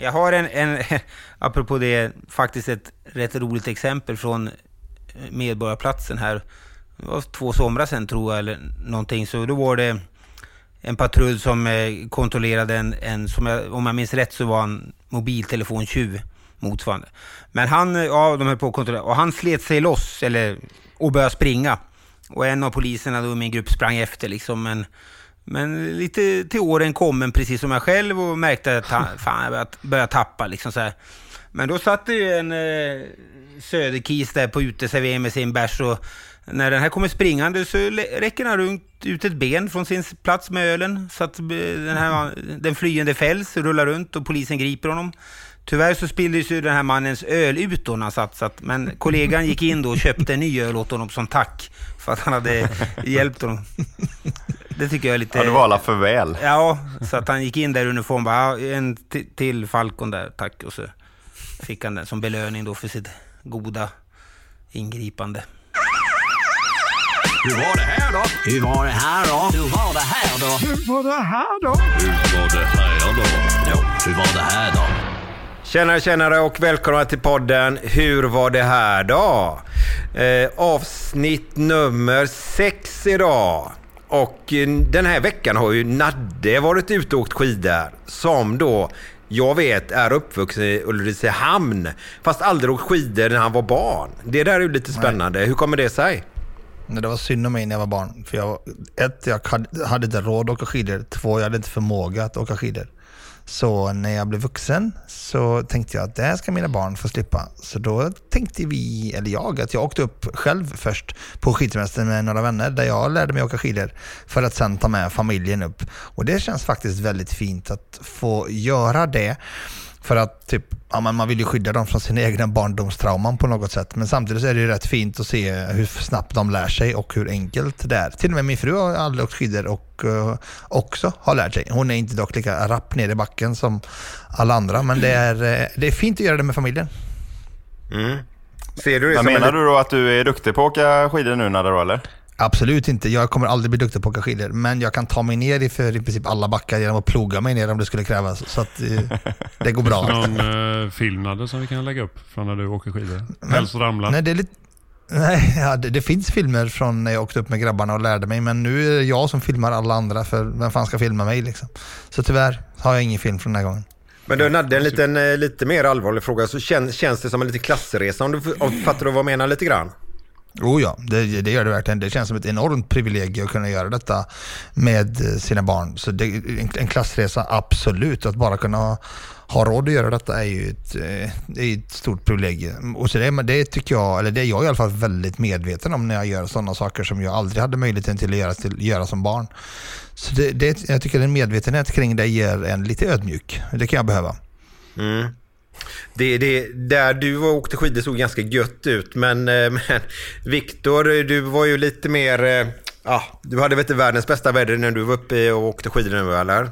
Jag har en, en, apropå det, faktiskt ett rätt roligt exempel från eh, Medborgarplatsen här. Det var två somrar sedan tror jag, eller någonting. Så då var det en patrull som eh, kontrollerade en, en som jag, om jag minns rätt så var han mobiltelefontjuv motsvarande. Men han, eh, ja de höll på att kontrollera, och han slet sig loss, eller, och började springa. Och en av poliserna då i min grupp sprang efter liksom, men men lite till åren kommen, precis som jag själv, och märkte att fan, jag började, började tappa. Liksom så här. Men då satt det ju en eh, söderkis där på uteserveringen med sin bärs och när den här kommer springande så räcker han runt, ut ett ben från sin plats med ölen så att eh, den, här, den flyende fälls, rullar runt och polisen griper honom. Tyvärr så spilldes ju den här mannens öl ut då när han satt, så att, men kollegan gick in då och köpte en ny öl åt honom som tack för att han hade hjälpt honom. Det tycker jag är lite... Ja, det var alla för väl. Ja, så att han gick in där i uniform bara, en till Falcon där, tack. Och så fick han den som belöning då för sitt goda ingripande. Hur var det här då? Hur var det här då? Hur var det här då? Hur var det här då? Hur var det här då? Ja, hur var det här då? Tjenare, tjenare och välkomna till podden Hur var det här då? Eh, avsnitt nummer sex idag. Och eh, den här veckan har ju Nadde varit ute och åkt skidor. Som då, jag vet, är uppvuxen i Ulricehamn. Fast aldrig åkt skidor när han var barn. Det där är ju lite spännande. Hur kommer det sig? Nej, det var synd om mig när jag var barn. För jag, ett, jag hade inte råd att åka skidor. Två, jag hade inte förmåga att åka skidor. Så när jag blev vuxen så tänkte jag att det här ska mina barn få slippa. Så då tänkte vi, eller jag, att jag åkte upp själv först på skidsemester med några vänner där jag lärde mig åka skidor för att sen ta med familjen upp. Och det känns faktiskt väldigt fint att få göra det. För att typ, ja, man vill ju skydda dem från sina egna barndomstrauman på något sätt. Men samtidigt är det ju rätt fint att se hur snabbt de lär sig och hur enkelt det är. Till och med min fru har aldrig åkt skidor och uh, också har lärt sig. Hon är inte dock lika rapp ner i backen som alla andra. Men det är, eh, det är fint att göra det med familjen. Mm. Ser du det som menar en... du då att du är duktig på att åka skidor nu när då eller? Absolut inte. Jag kommer aldrig bli duktig på att åka skidor. Men jag kan ta mig ner i för i princip alla backar genom att ploga mig ner om det skulle krävas. Så att eh, det går bra. Någon eh, film som vi kan lägga upp från när du åker skidor? Helst ramla? Nej, det är lite... Nej, ja, det, det, finns filmer från när jag åkte upp med grabbarna och lärde mig, men nu är det jag som filmar alla andra, för vem fan ska filma mig liksom? Så tyvärr har jag ingen film från den här gången. Men du Nadde, en liten, eh, lite mer allvarlig fråga. Så känns, känns det som en liten klassresa om du om, fattar du vad jag menar lite grann? Oh ja, det, det, gör det verkligen. Det känns som ett enormt privilegium att kunna göra detta med eh, sina barn. Så det, en, en klassresa, absolut. Att bara kunna ha råd att göra detta är ju ett, eh, det är ett stort privilegium. Och så det, det tycker jag, eller det är jag i alla fall väldigt medveten om när jag gör sådana saker som jag aldrig hade möjligheten till att göra, till, göra som barn. Så det, det, jag tycker en medvetenhet kring det ger en lite ödmjuk. Det kan jag behöva. Mm. Det, det, där du åkte skidor såg ganska gött ut, men, eh, men Viktor, du var ju lite mer... Ja, du hade väl inte världens bästa väder när du var uppe och åkte skidor nu, eller?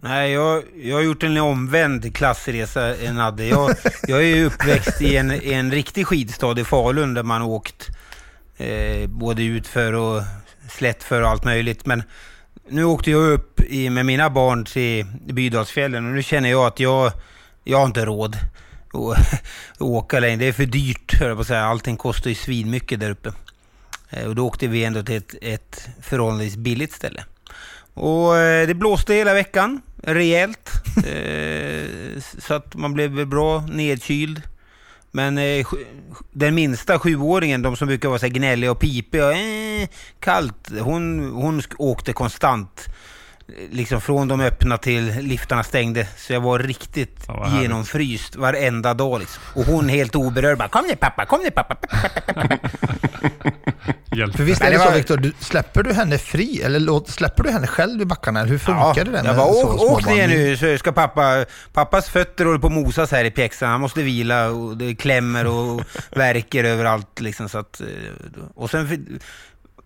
Nej, jag, jag har gjort en omvänd klassresa, Nadde. Jag, jag är ju uppväxt i en, en riktig skidstad i Falun där man åkt eh, både utför och slättför och allt möjligt. Men nu åkte jag upp i, med mina barn till Bydalsfjällen och nu känner jag att jag jag har inte råd att åka längre. Det är för dyrt, hör jag på att säga. Allting kostar ju svinmycket där uppe. Eh, och då åkte vi ändå till ett, ett förhållandevis billigt ställe. Och eh, det blåste hela veckan. rejält. Eh, så att man blev bra nedkyld. Men den minsta sjuåringen, de som brukar vara så här gnälliga och pipiga eh, kallt, hon, hon åkte konstant. Liksom från de öppna till liftarna stängde. Så jag var riktigt Ja, vad genomfryst varenda dag. Liksom. Och hon helt oberörd bara Kom nu pappa, kom nu pappa. För visst är det så Viktor, du, släpper du henne fri eller låt, släpper du henne själv i backarna? Hur funkar det där jag med bara, så åk, åk ner nu så ska pappa... Pappas fötter håller på att mosas här i pjäxan. Han måste vila och det klämmer och värker överallt liksom. Så att, eh, och sen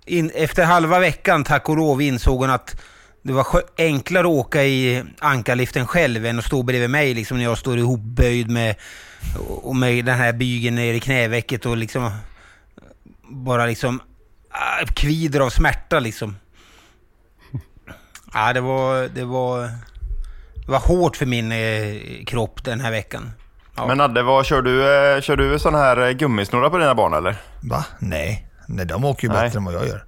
in, efter halva veckan, tack och lov, insåg hon att det var enklare att åka i ankarliften själv än att stå bredvid mig liksom när jag står ihopböjd med, och med den här bygeln ner i knävecket och liksom bara liksom ah, kvider av smärta liksom. Ja, det var, det var, det var hårt för min eh, kropp den här veckan. Ja. Men Adde, vad, kör du, eh, kör du sån här eh, gummisnurra på dina barn eller? Va? Nej. Nej, de åker ju Nej. bättre än vad jag gör.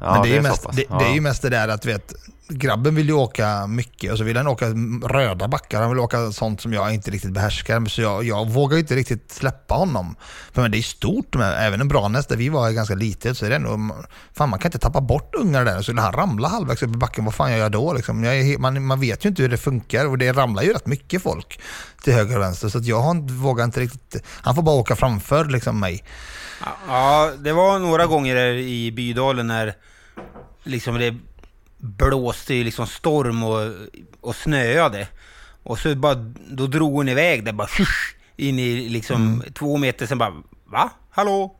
Ja, Men det är, ju så mest, det, det är ju mest det där att vet, grabben vill ju åka mycket och så vill han åka röda backar. Han vill åka sånt som jag inte riktigt behärskar. Så jag, jag vågar inte riktigt släppa honom. För men det är stort, men även en Branäs där vi var ganska litet så är det ändå, fan man kan inte tappa bort ungar där. Skulle han ramla halvvägs upp i backen, vad fan gör jag då? Liksom? Jag är, man, man vet ju inte hur det funkar och det ramlar ju rätt mycket folk till höger och vänster. Så att jag har vågar inte riktigt, han får bara åka framför liksom mig. Ja, det var några gånger i Bydalen när liksom det blåste ju liksom storm och, och snöade. Och så bara, då drog hon iväg där bara fysch, in i liksom två meter, sen bara va? Hallå?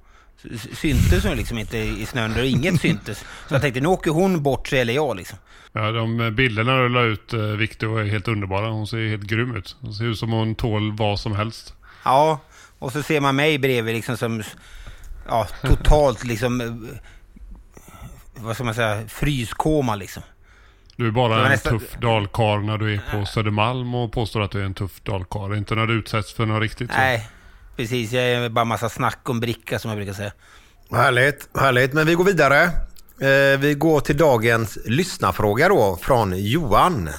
Syntes hon liksom inte i snön, och inget syntes. Så jag tänkte, nu åker hon bort sig eller jag liksom. Ja, de bilderna du la ut, eh, Victor, är helt underbara. Hon ser helt grym ut. Hon ser ut som hon tål vad som helst. Ja, och så ser man mig bredvid liksom som, ja, totalt liksom, eh, vad ska man säga, fryskoma liksom. Du är bara en nästan- tuff dalkar när du är på Södermalm och påstår att du är en tuff dalkar. Inte när du utsätts för något riktigt. så. Nej, precis. Jag är bara massa snack om bricka som jag brukar säga. Härligt, härligt. Men vi går vidare. Eh, vi går till dagens lyssnarfråga då från Johan.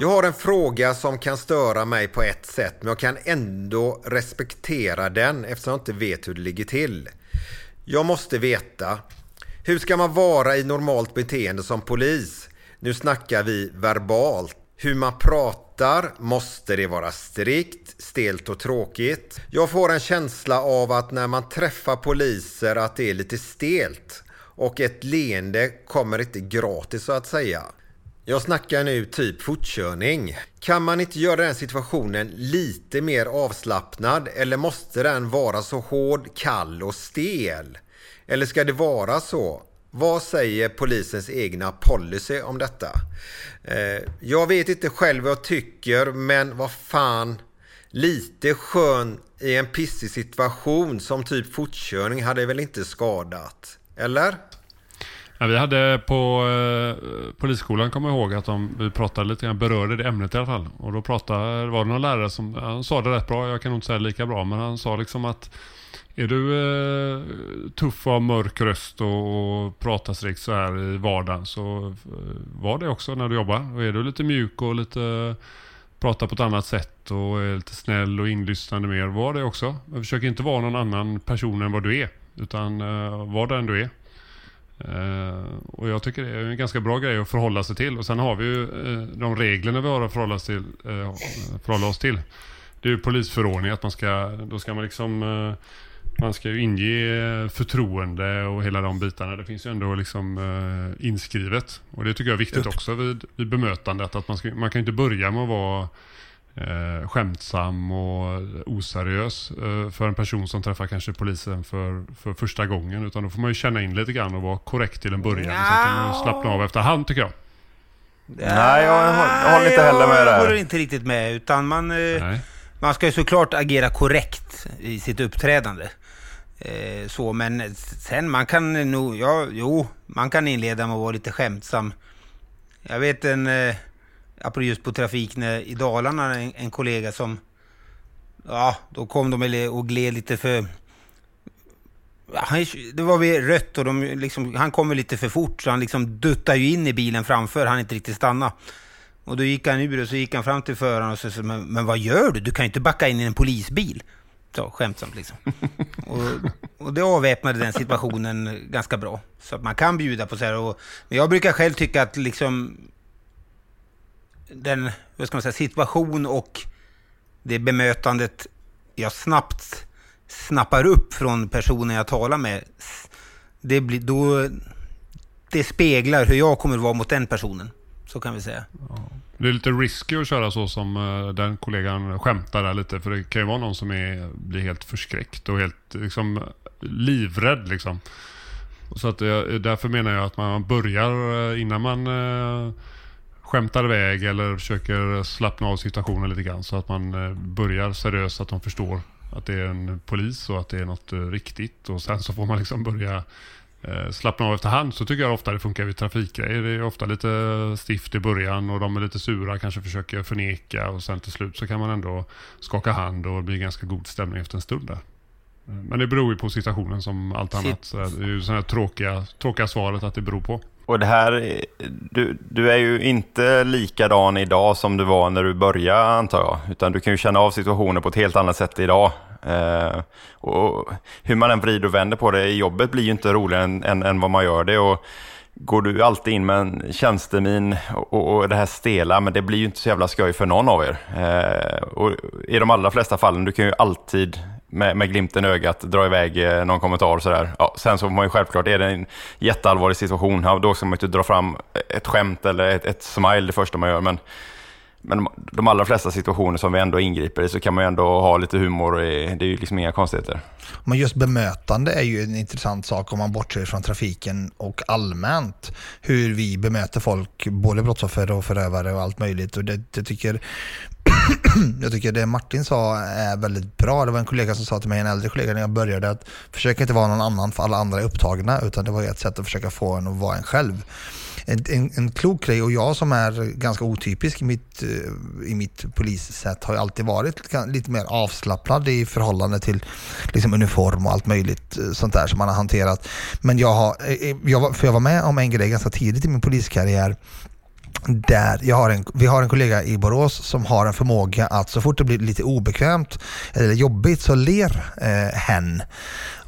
Jag har en fråga som kan störa mig på ett sätt men jag kan ändå respektera den eftersom jag inte vet hur det ligger till. Jag måste veta. Hur ska man vara i normalt beteende som polis? Nu snackar vi verbalt. Hur man pratar, måste det vara strikt, stelt och tråkigt? Jag får en känsla av att när man träffar poliser att det är lite stelt och ett leende kommer inte gratis så att säga. Jag snackar nu typ fortkörning. Kan man inte göra den situationen lite mer avslappnad eller måste den vara så hård, kall och stel? Eller ska det vara så? Vad säger polisens egna policy om detta? Eh, jag vet inte själv vad jag tycker, men vad fan. Lite skön i en pissig situation som typ fortkörning hade väl inte skadat? Eller? Ja, vi hade på eh, polisskolan, kommer jag ihåg, att de, vi pratade lite grann, berörde det ämnet i alla fall. Och då pratade, var det någon lärare som, han sa det rätt bra, jag kan nog inte säga det lika bra, men han sa liksom att är du eh, tuff och har mörk röst och, och pratar strikt så här i vardagen så eh, var det också när du jobbar. Och är du lite mjuk och lite eh, pratar på ett annat sätt och är lite snäll och inlyssnande mer, var det också. Men försök inte vara någon annan person än vad du är, utan eh, var den du är. Eh, och jag tycker det är en ganska bra grej att förhålla sig till. Och sen har vi ju eh, de reglerna vi har att förhålla oss till. Eh, förhålla oss till. Det är ju polisförordning att man ska, då ska man liksom eh, man ska ju inge förtroende och hela de bitarna. Det finns ju ändå liksom eh, inskrivet. Och det tycker jag är viktigt också vid, vid bemötandet. Att man, ska, man kan ju inte börja med att vara eh, skämtsam och oseriös eh, för en person som träffar kanske polisen för, för första gången. Utan då får man ju känna in lite grann och vara korrekt till en början. Och sen kan man slappna av efterhand tycker jag. Nej, jag hå- jag håller inte heller med Jag där. håller inte riktigt med, utan man, eh, Nej. man ska ju såklart agera korrekt i sitt uppträdande. Eh, så, men sen man kan nog, ja, jo, man kan inleda med att vara lite skämtsam. Jag vet en, eh, apropå just på trafik, när, i Dalarna, en, en kollega som, ja, då kom de och gled lite för, han, det var vid rött och de liksom, han kom lite för fort så han liksom duttade ju in i bilen framför, han inte riktigt stanna. Och då gick han ur och så gick han fram till föraren och sa men, men vad gör du? Du kan ju inte backa in i en polisbil. Ja, skämtsamt liksom. och, och det avväpnade den situationen ganska bra. Så att man kan bjuda på så här. Och, men jag brukar själv tycka att liksom den hur ska man säga, situation och det bemötandet jag snabbt snappar upp från personen jag talar med, det, blir, då, det speglar hur jag kommer att vara mot den personen. Så kan vi säga. Det är lite risky att köra så som eh, den kollegan skämtar där lite. För det kan ju vara någon som är, blir helt förskräckt och helt liksom, livrädd. Liksom. Så att, därför menar jag att man börjar eh, innan man eh, skämtar iväg eller försöker slappna av situationen lite grann. Så att man börjar seriöst, så att de förstår att det är en polis och att det är något riktigt. Och sen så får man liksom börja slappna av efterhand så tycker jag ofta det funkar vid trafikgrejer. Det är ofta lite stift i början och de är lite sura, kanske försöker förneka och sen till slut så kan man ändå skaka hand och det blir ganska god stämning efter en stund där. Eh, men det beror ju på situationen som allt annat. Det är ju sådana här tråkiga, tråkiga svaret att det beror på. Och det här, eh, du, du är ju inte likadan idag som du var när du började antar jag. Utan du kan ju känna av situationer på ett helt annat sätt idag. Eh, och hur man än vrider och vänder på det, jobbet blir ju inte roligare än, än, än vad man gör det. Och går du alltid in med en tjänstemin och, och det här stela, men det blir ju inte så jävla skoj för någon av er. Eh, och I de allra flesta fallen, du kan ju alltid med, med glimten i ögat dra iväg eh, någon kommentar sådär. Ja, sen så får man ju självklart, är det en jätteallvarlig situation, då ska man ju inte dra fram ett skämt eller ett, ett smile det första man gör. Men men de allra flesta situationer som vi ändå ingriper i så kan man ju ändå ha lite humor. I, det är ju liksom inga konstigheter. Men just bemötande är ju en intressant sak om man bortser från trafiken och allmänt. Hur vi bemöter folk, både brottsoffer och förövare och allt möjligt. Och det, det tycker jag tycker det Martin sa är väldigt bra. Det var en kollega som sa till mig, en äldre kollega när jag började, att försök inte vara någon annan för alla andra är upptagna, utan det var ett sätt att försöka få en att vara en själv en, en, en klok grej och jag som är ganska otypisk i mitt, eh, i mitt polissätt har ju alltid varit lite mer avslappnad i förhållande till liksom uniform och allt möjligt eh, sånt där som man har hanterat. Men jag har, eh, jag, för jag var med om en grej ganska tidigt i min poliskarriär där jag har en, vi har en kollega i Borås som har en förmåga att så fort det blir lite obekvämt eller jobbigt så ler eh, hen.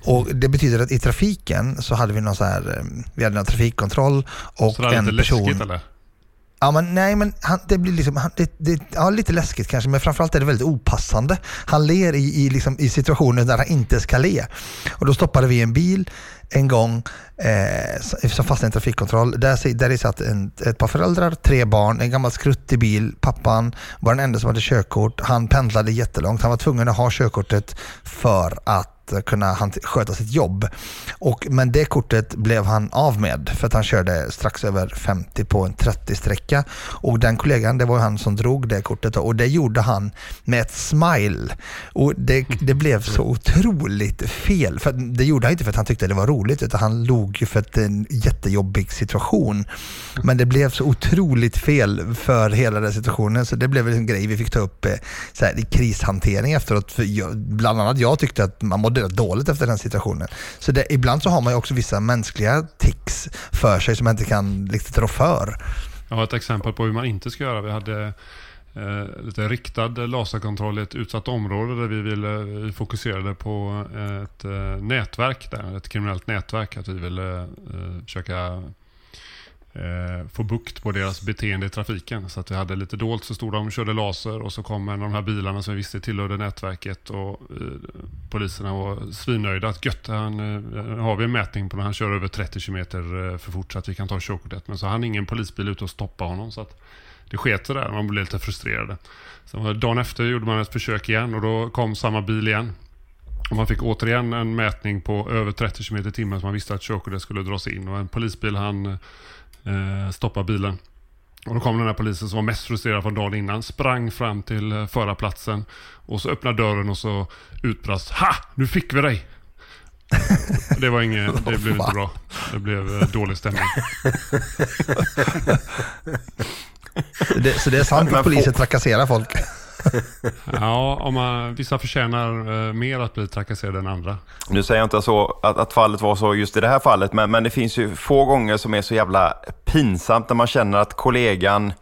Och det betyder att i trafiken så hade vi någon så här, eh, vi hade någon trafikkontroll och så det en lite person... Läskigt, eller? Ja, men nej, men han, det blir liksom, han, det, det, ja, lite läskigt kanske, men framförallt är det väldigt opassande. Han ler i, i, liksom, i situationer där han inte ska le. Och då stoppade vi en bil en gång eh, som fastnade i en trafikkontroll. Där, där satt en, ett par föräldrar, tre barn, en gammal skruttig bil. Pappan var den enda som hade körkort. Han pendlade jättelångt. Han var tvungen att ha körkortet för att kunna sköta sitt jobb. Och, men det kortet blev han av med för att han körde strax över 50 på en 30-sträcka. Och den kollegan, det var han som drog det kortet och det gjorde han med ett smile. Och det, det blev så otroligt fel. För det gjorde han inte för att han tyckte det var roligt utan han log för att det är en jättejobbig situation. Men det blev så otroligt fel för hela den situationen så det blev en grej vi fick ta upp eh, så här, i krishantering efteråt. För jag, bland annat jag tyckte att man mådde rätt dåligt efter den situationen. Så det, ibland så har man ju också vissa mänskliga tics för sig som man inte kan riktigt rå för. Jag har ett exempel på hur man inte ska göra. Vi hade eh, lite riktad laserkontroll i ett utsatt område där vi, ville, vi fokuserade på eh, ett eh, nätverk, där, ett kriminellt nätverk. Att vi ville eh, försöka eh, få bukt på deras beteende i trafiken. Så att vi hade lite dolt så stod de och körde laser och så kom en av de här bilarna som vi visste tillhörde nätverket och eh, poliserna var svinnöjda. Att gött, han, eh, har vi en mätning på när han kör över 30 km eh, för fort så att vi kan ta körkortet. Men så hann ingen polisbil ut och stoppa honom. Så att det sket sig där, man blev lite frustrerad. Sen dagen efter gjorde man ett försök igen och då kom samma bil igen. Och man fick återigen en mätning på över 30 km i timmen så man visste att körkortet skulle dras in. Och en polisbil han eh, stoppa bilen. Och då kom den här polisen som var mest frustrerad från dagen innan, sprang fram till eh, förarplatsen och så öppnade dörren och så utbrast Ha! Nu fick vi dig! Det var inget, det blev inte bra. Det blev eh, dålig stämning. det, så det är sant att polisen trakasserar folk? ja, om man, vissa förtjänar uh, mer att bli trakasserade än andra. Nu säger jag inte så att, att fallet var så just i det här fallet, men, men det finns ju få gånger som är så jävla pinsamt när man känner att kollegan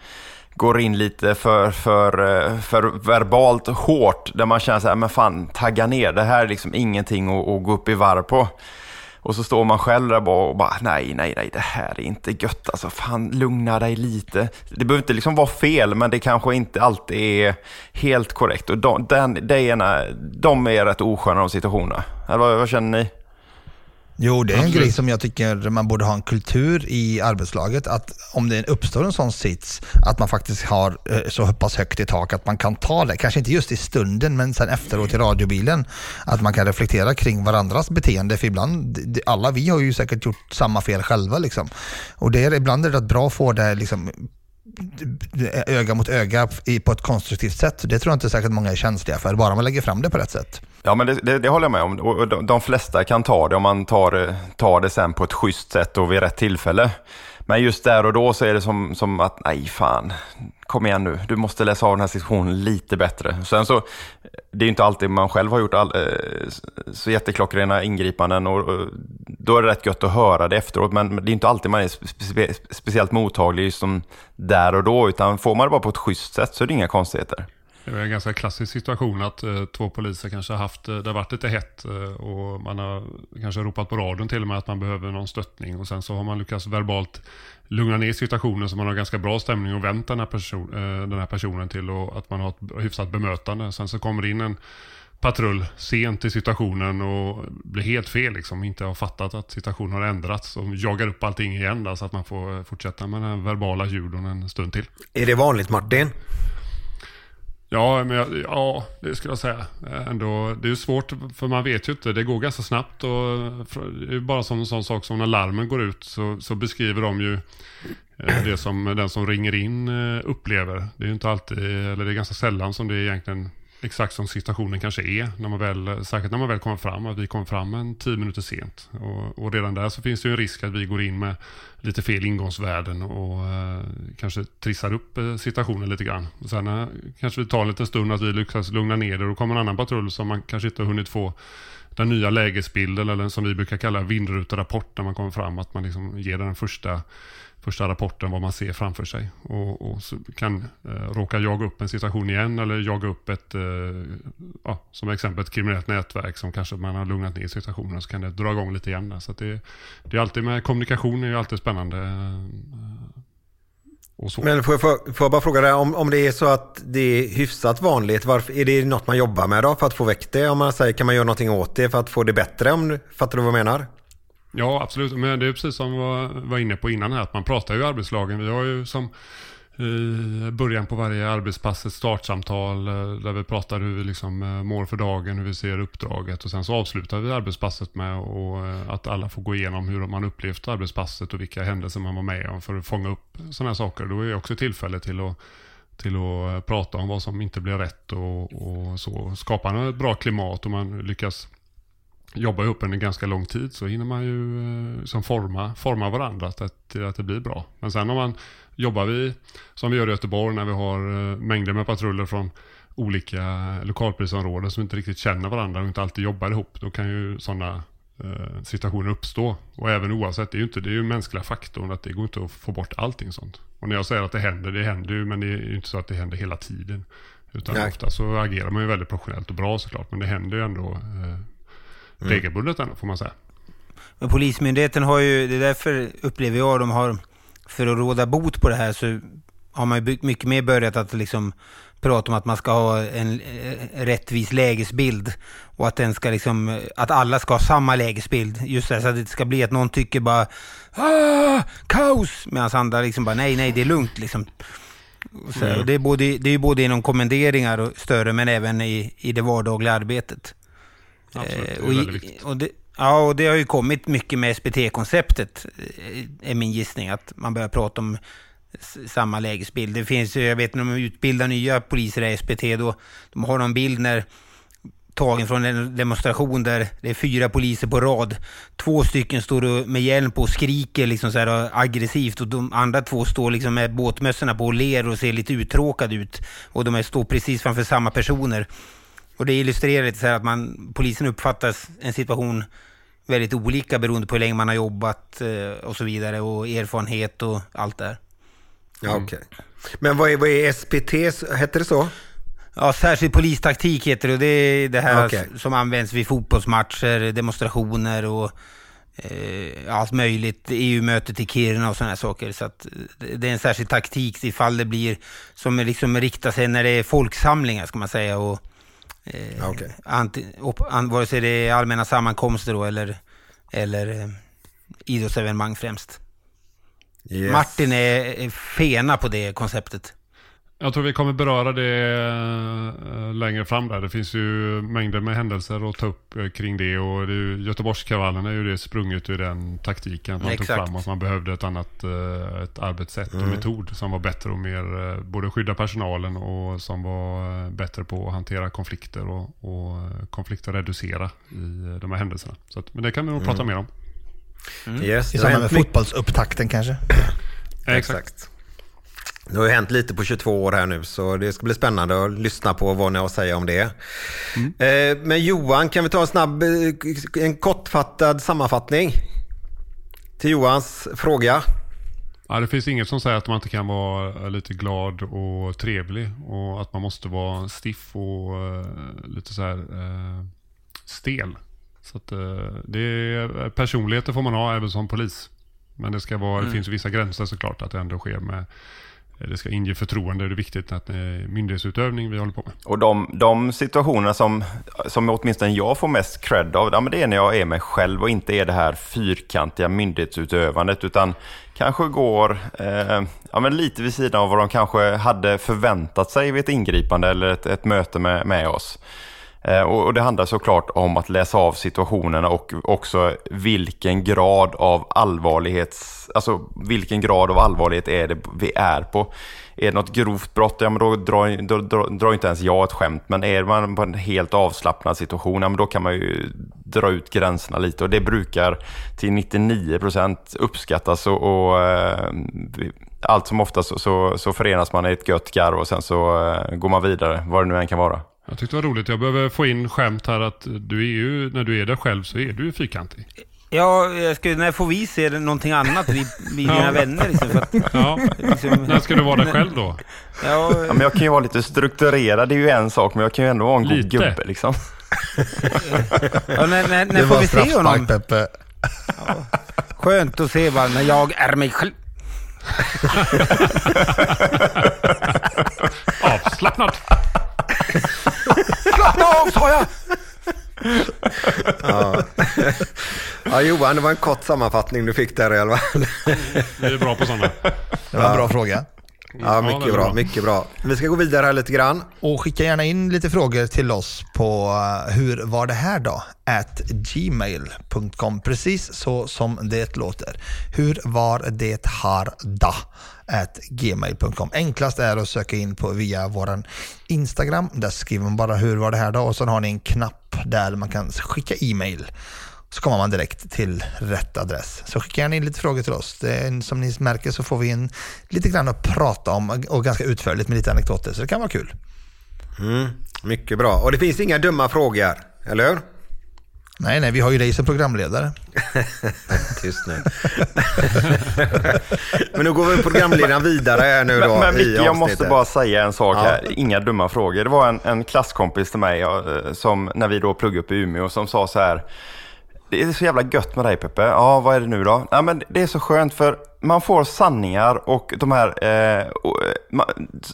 går in lite för, för, eh, för verbalt hårt. Där man känner så här, men fan, tagga ner. Det här är liksom ingenting att, att gå upp i varv på. Och så står man själv där och bara, nej, nej, nej, det här är inte gött. Alltså, fan, lugna dig lite. Det behöver inte liksom vara fel, men det kanske inte alltid är helt korrekt. Och de, den, det ena, de är rätt osköna de situationerna. Eller vad, vad känner ni? Jo, det är en Absolut. grej som jag tycker man borde ha en kultur i arbetslaget. Att om det uppstår en sån sits, att man faktiskt har eh, så pass högt i tak att man kan ta det. Kanske inte just i stunden, men sen efteråt i radiobilen. Att man kan reflektera kring varandras beteende. För ibland, alla vi har ju säkert gjort samma fel själva. Liksom. Och det är, ibland är det rätt bra att få det liksom, öga mot öga på ett konstruktivt sätt. Det tror jag inte säkert många är känsliga för, bara man lägger fram det på rätt sätt. Ja, men det, det, det håller jag med om. Och de, de flesta kan ta det om man tar, det- tar det sen på ett schysst sätt och vid rätt tillfälle. Men just där och då så är det som, som att, nej fan, kom igen nu, du måste läsa av den här situationen lite bättre. Sen så, det är ju inte alltid man själv har gjort all, eh, så jätteklockrena ingripanden och, och då är det rätt gött att höra det efteråt. Men det är inte alltid man är spe, speciellt mottaglig just som där och då, utan får man det bara på ett schysst sätt så är det inga konstigheter. Det är en ganska klassisk situation att eh, två poliser kanske har haft, eh, det har varit lite hett eh, och man har kanske ropat på radion till och med att man behöver någon stöttning och sen så har man lyckats verbalt lugna ner situationen så man har ganska bra stämning och vänt den här, person, eh, den här personen till och att man har ett hyfsat bemötande. Sen så kommer det in en patrull sent i situationen och blir helt fel liksom. Inte har fattat att situationen har ändrats och jagar upp allting igen där, så att man får eh, fortsätta med den här verbala judon en stund till. Är det vanligt Martin? Ja, men jag, ja, det skulle jag säga. Eh, ändå, det är ju svårt, för man vet ju inte. Det går ganska snabbt och det är bara som en sån sak som när larmen går ut så, så beskriver de ju eh, det som den som ringer in eh, upplever. Det är ju inte alltid, eller det är ganska sällan som det är egentligen exakt som situationen kanske är. När man väl, särskilt när man väl kommer fram, att vi kommer fram en tio minuter sent. Och, och redan där så finns det ju en risk att vi går in med lite fel ingångsvärden och eh, kanske trissar upp eh, situationen lite grann. Och sen eh, kanske vi tar en liten stund att vi lyckas lugna ner det och då kommer en annan patrull som man kanske inte har hunnit få den nya lägesbilden eller som vi brukar kalla vindruterapport när man kommer fram. Att man liksom ger den första, första rapporten vad man ser framför sig. Och, och så kan eh, råka jaga upp en situation igen eller jaga upp ett, eh, ja, som exempel ett kriminellt nätverk som kanske man har lugnat ner situationen så kan det dra igång lite igen. Där. Så att det, det är alltid med kommunikation är ju alltid spännande. Eh, och så. Men får jag, får jag bara fråga dig, om, om det är så att det är hyfsat vanligt, varför, är det något man jobbar med då för att få väck det? Om man säger, kan man göra någonting åt det för att få det bättre? Om, fattar du vad jag menar? Ja, absolut. Men det är precis som vi var, inne på innan här, att man pratar ju i arbetslagen. Vi har ju som i början på varje arbetspass ett startsamtal eh, där vi pratar hur vi liksom eh, mår för dagen, hur vi ser uppdraget och sen så avslutar vi arbetspasset med och, eh, att alla får gå igenom hur man upplevt arbetspasset och vilka händelser man var med om för att fånga upp sådana här saker. Då är det också tillfälle till att till att prata om vad som inte blev rätt och, och så. Skapa ett bra klimat och man lyckas jobba ihop en ganska lång tid så hinner man ju eh, som forma, forma varandra till att, till att det blir bra. Men sen om man jobbar vi, som vi gör i Göteborg när vi har eh, mängder med patruller från olika lokalpolisområden som inte riktigt känner varandra och inte alltid jobbar ihop, då kan ju sådana eh, situationer uppstå. Och även oavsett, det är ju inte det är ju mänskliga faktorn att det går inte att få bort allting sånt. Och när jag säger att det händer, det händer ju, men det är ju inte så att det händer hela tiden. Utan Nej. ofta så agerar man ju väldigt professionellt och bra såklart, men det händer ju ändå eh, regelbundet ändå får man säga. Men Polismyndigheten har ju, det är därför upplever jag de har, för att råda bot på det här så har man ju mycket mer börjat att liksom prata om att man ska ha en eh, rättvis lägesbild och att den ska liksom, att alla ska ha samma lägesbild. Just det, så att det inte ska bli att någon tycker bara ah, kaos, medan andra liksom bara nej, nej, det är lugnt liksom. Så, och det, är både, det är ju både inom kommenderingar och större, men även i, i det vardagliga arbetet. Absolut, det Eh, är och, väldigt viktigt. och, det, ja, och det har ju kommit mycket med SPT-konceptet, eh, är min gissning, att man börjar prata om samma lägesbild. Det finns ju, jag vet när de utbildar nya poliser i SPT, då de har någon bild när tagen från en demonstration där det är fyra poliser på rad. Två stycken står med hjälm på och skriker liksom så här aggressivt och de andra två står liksom med båtmössorna på och ler och ser lite uttråkade ut. Och de står precis framför samma personer. Och det illustrerar lite så här att man, polisen uppfattar en situation väldigt olika beroende på hur länge man har jobbat eh, och så vidare och erfarenhet och allt det här. Ja, okej. Men vad är, vad är SPT? Hette det så? Ja, särskild polistaktik heter det och det är det här Okej. som används vid fotbollsmatcher, demonstrationer och eh, allt möjligt. EU-mötet i Kiruna och sådana här saker. Så att eh, det är en särskild taktik ifall det blir som liksom riktar sig när det är folksamlingar ska man säga. Och, eh, Okej. anti, op, an, vare sig det är allmänna sammankomster då eller, eller eh, idrottsevenemang främst. Yes. Martin är, är fena på det konceptet. Jag tror vi kommer beröra det eh, längre fram där. Det finns ju mängder med händelser att ta upp eh, kring det och det är ju, Göteborgskravallen är ju det sprunget ur den taktiken. Att man tog Exakt. fram att man behövde ett annat eh, ett arbetssätt och metod som var bättre och mer både skydda personalen och som var bättre på att hantera konflikter och, och konflikter reducera i de här händelserna. Så att, men det kan vi nog prata mer om. Yes, I samband med fotbollsupptakten kanske. Exakt. Det har ju hänt lite på 22 år här nu så det ska bli spännande att lyssna på vad ni har att säga om det. Eh, Men Johan, kan vi ta en snabb, eh, en kortfattad sammanfattning? Till Johans fråga. Ja, det finns inget som säger att man inte kan vara eh, lite glad och trevlig och att man måste vara stiff och lite så här stel. Så att, det är, personligheter får man ha även som polis. Men det, ska vara, det finns vissa gränser såklart att det ändå sker med det ska inge förtroende. Det är viktigt att det är myndighetsutövning vi håller på med. Och de, de situationerna som, som åtminstone jag får mest cred av, ja, men det är när jag är mig själv och inte är det här fyrkantiga myndighetsutövandet, utan kanske går eh, ja, men lite vid sidan av vad de kanske hade förväntat sig vid ett ingripande eller ett, ett möte med, med oss. Eh, och, och det handlar såklart om att läsa av situationerna och också vilken grad av allvarlighets, alltså vilken grad av allvarlighet är det vi är på. Är det något grovt brott, ja men då drar, då, då, drar inte ens jag ett skämt. Men är man på en helt avslappnad situation, ja men då kan man ju dra ut gränserna lite. Och det brukar till 99% uppskattas och, och eh, allt som oftast så, så, så förenas man i ett gött garv och sen så eh, går man vidare, vad det nu än kan vara. Jag tyckte det var roligt. Jag behöver få in skämt här att du är ju, när du är där själv så är du ju fyrkantig. Ja, jag ska, när får vi se någonting annat, vi, vi dina Ja. vänner? Liksom, för att, Ja. liksom, När ska du vara där själv då? Ja, Ja, men jag kan ju vara lite strukturerad, det är ju en sak, men jag kan ju ändå vara en Lite. god gubbe liksom. ja, när, när, när får vi se honom? Peppe. Skönt att se bara när jag är mig själv. Ja, Johan, det var en kort sammanfattning du fick där i alla fall. Vi är bra på sådana. Det var en bra fråga. Ja, mycket är bra, bra. mycket bra. Vi ska gå vidare här lite grann. Och skicka gärna in lite frågor till oss på uh, hur var det här då? At gmail.com. Precis så som det låter. Hur var det här då? At gmail.com. Enklast är att söka in på via våran Instagram. Där skriver man bara hur var det här då? Och så har ni en knapp där man kan skicka e-mail. Så kommer man direkt till rätt adress. Så skicka gärna in lite frågor till oss. Det är, som ni märker så får vi in lite grann att prata om och ganska utförligt med lite anekdoter. Så det kan vara kul. Mm, mycket bra. Och det finns inga dumma frågor, eller hur? Nej, nej, vi har ju dig som programledare. Tyst nu. Men nu går vi programledaren vidare här nu då Men, men Micke, jag måste bara säga en sak Ja. här. Inga dumma frågor. Det var en, en klasskompis till mig, som, när vi då pluggade upp i Umeå, som sa så här. Det är så jävla gött med dig Peppe. Ja, vad är det nu då? Ja, men det är så skönt för man får sanningar och de här... Eh,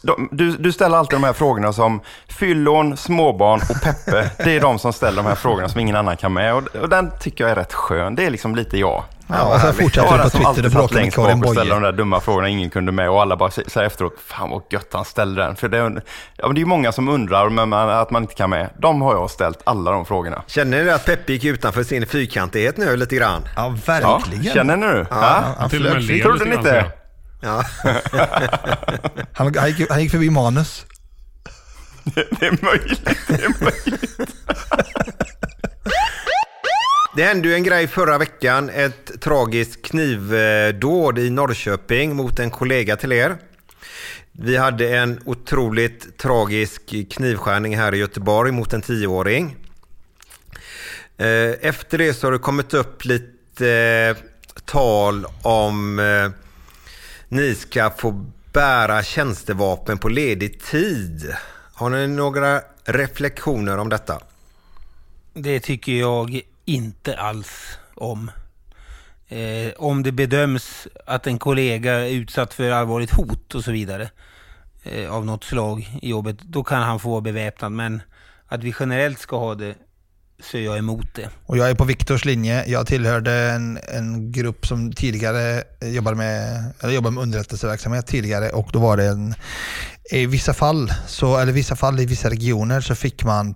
de, du, du ställer alltid de här frågorna som fyllon, småbarn och Peppe. Det är de som ställer de här frågorna som ingen annan kan med. Och, och den tycker jag är rätt skön. Det är liksom lite jag. Ja, och sen du var på Twitter och bråkar med Karin och ställde de Boye. där dumma frågorna ingen kunde med och alla bara sä- säger efteråt, fan vad gött han ställde den. För det är, ja, men det är ju många som undrar men man, att man inte kan med. De har jag ställt, alla de frågorna. Känner ni att Peppe gick utanför sin fyrkantighet nu lite grann? Ja, Ja, verkligen. känner ni nu? Ja. Han, Till och med Trodde ni inte? Ja. Han, han, gick, han gick förbi manus. Det är möjligt. Det är möjligt. Det hände ju en grej förra veckan. Ett tragiskt knivdåd i Norrköping mot en kollega till er. Vi hade en otroligt tragisk knivskärning här i Göteborg mot en tioåring. Eh, efter det så har det kommit upp lite eh, tal om eh, ni ska få bära tjänstevapen på ledig tid. Har ni några reflektioner om detta? Det tycker jag inte alls om. Eh, om det bedöms att en kollega är utsatt för allvarligt hot och så vidare eh, av något slag i jobbet, då kan han få vara beväpnad. Men att vi generellt ska ha det, så är jag emot det. Och jag är på Viktors linje. Jag tillhörde en, en grupp som tidigare jobbade med, eller jobbade med underrättelseverksamhet tidigare och då var det en, i vissa fall, så, eller vissa fall i vissa regioner så fick man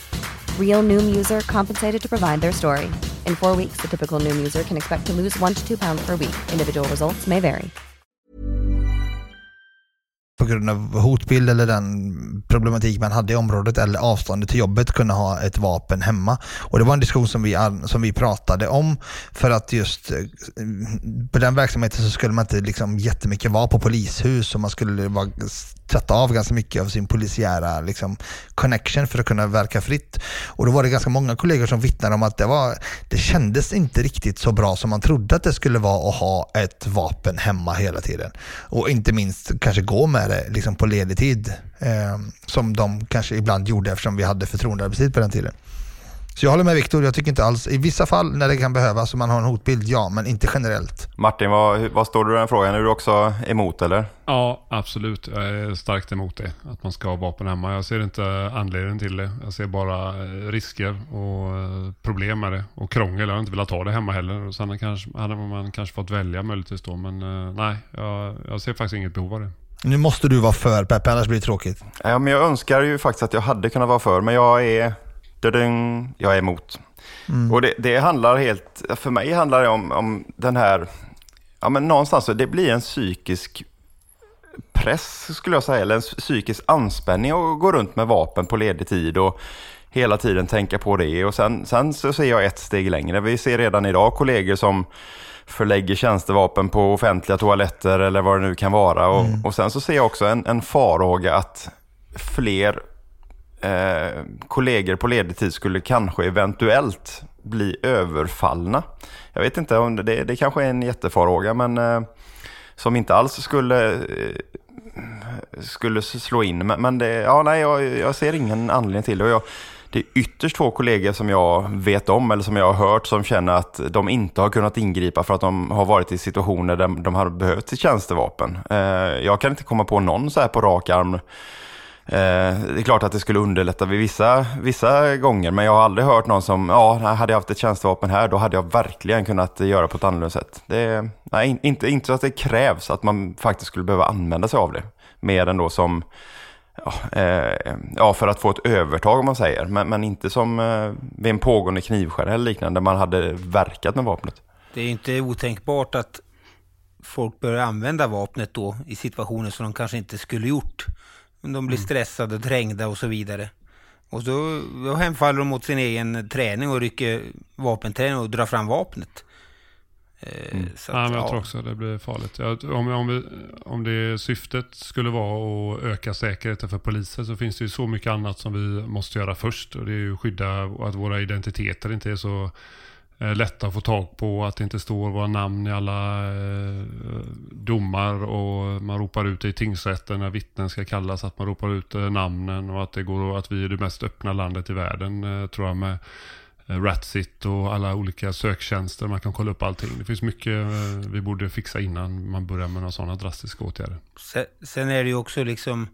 Real Noom user compensated to provide their story. In four weeks, the typical Noom user can expect to lose one to two pounds per week. Individual results may vary. på grund av hotbild eller den problematik man hade i området eller avståndet till jobbet kunna ha ett vapen hemma. Och Det var en diskussion som vi, som vi pratade om för att just eh, på den verksamheten så skulle man inte liksom jättemycket vara på polishus och man skulle vara sätta av ganska mycket av sin polisiära liksom, connection för att kunna verka fritt. Och då var det ganska många kollegor som vittnade om att det, var, det kändes inte riktigt så bra som man trodde att det skulle vara att ha ett vapen hemma hela tiden. Och inte minst kanske gå med det liksom på ledig tid. Eh, som de kanske ibland gjorde eftersom vi hade förtroendearbetstid på den tiden. Så jag håller med Viktor, jag tycker inte alls, i vissa fall när det kan behövas och man har en hotbild, ja, men inte generellt. Martin, vad, vad står du i den frågan? Är du också emot eller? Ja, absolut. Jag är starkt emot det. Att man ska ha vapen hemma. Jag ser inte anledningen till det. Jag ser bara eh, risker och eh, problem med det. Och krångel. Jag har inte velat ha det hemma heller. Och sen kanske, hade man kanske fått välja möjligtvis då. Men eh, nej, jag, jag ser faktiskt inget behov av det. Nu måste du vara för Peppe, annars blir det tråkigt. Ja, men jag önskar ju faktiskt att jag hade kunnat vara för, men jag är Jag är emot. Mm. Och det, det, handlar helt, för mig handlar det om, om den här, ja men någonstans, det blir en psykisk press skulle jag säga, eller en psykisk anspänning att gå runt med vapen på ledig tid och hela tiden tänka på det. Och sen, sen så ser jag ett steg längre. Vi ser redan idag kollegor som förlägger tjänstevapen på offentliga toaletter eller vad det nu kan vara. Och, mm. och sen så ser jag också en, en farhåga att fler eh, kollegor på ledig tid skulle kanske eventuellt bli överfallna. Jag vet inte om det, det kanske är en jättefarhåga men eh, som inte alls skulle, eh, skulle slå in. Men, men det, ja, nej, jag, jag, ser ingen anledning till det. Jag, det är ytterst få kollegor som jag vet om eller som jag har hört som känner att de inte har kunnat ingripa för att de har varit i situationer där de har behövt sitt tjänstevapen. Eh, jag kan inte komma på någon så här på rak arm Eh, det är klart att det skulle underlätta vid vissa, vissa gånger, men jag har aldrig hört någon som, ja, hade jag haft ett tjänstevapen här, då hade jag verkligen kunnat göra på ett annorlunda sätt. Det, nej, inte, inte så att det krävs att man faktiskt skulle behöva använda sig av det, mer än då som, ja, eh, ja för att få ett övertag om man säger, men, men inte som eh, vid en pågående knivskär eller liknande, där man hade verkat med vapnet. Det är inte otänkbart att folk börjar använda vapnet då i situationer som de kanske inte skulle gjort. De blir mm. stressade, trängda och så vidare. Och då, då hemfaller de mot sin egen träning och rycker vapenträning och drar fram vapnet. Eh, mm. Att, ja, men jag ja. tror också det blir farligt. Om, om, vi, om det syftet skulle vara att öka säkerheten för poliser så finns det ju så mycket annat som vi måste göra först. Och det är ju att skydda att våra identiteter inte är så Eh, lätta att få tag på, att det inte står våra namn i alla eh, domar och man ropar ut det i tingsrätten när vittnen ska kallas, att man ropar ut eh, namnen och att det går att vi är det mest öppna landet i världen, eh, tror jag med eh, Ratsit och alla olika söktjänster. Man kan kolla upp allting. Det finns mycket eh, vi borde fixa innan man börjar med några sådana drastiska åtgärder. Sen, sen är det ju också liksom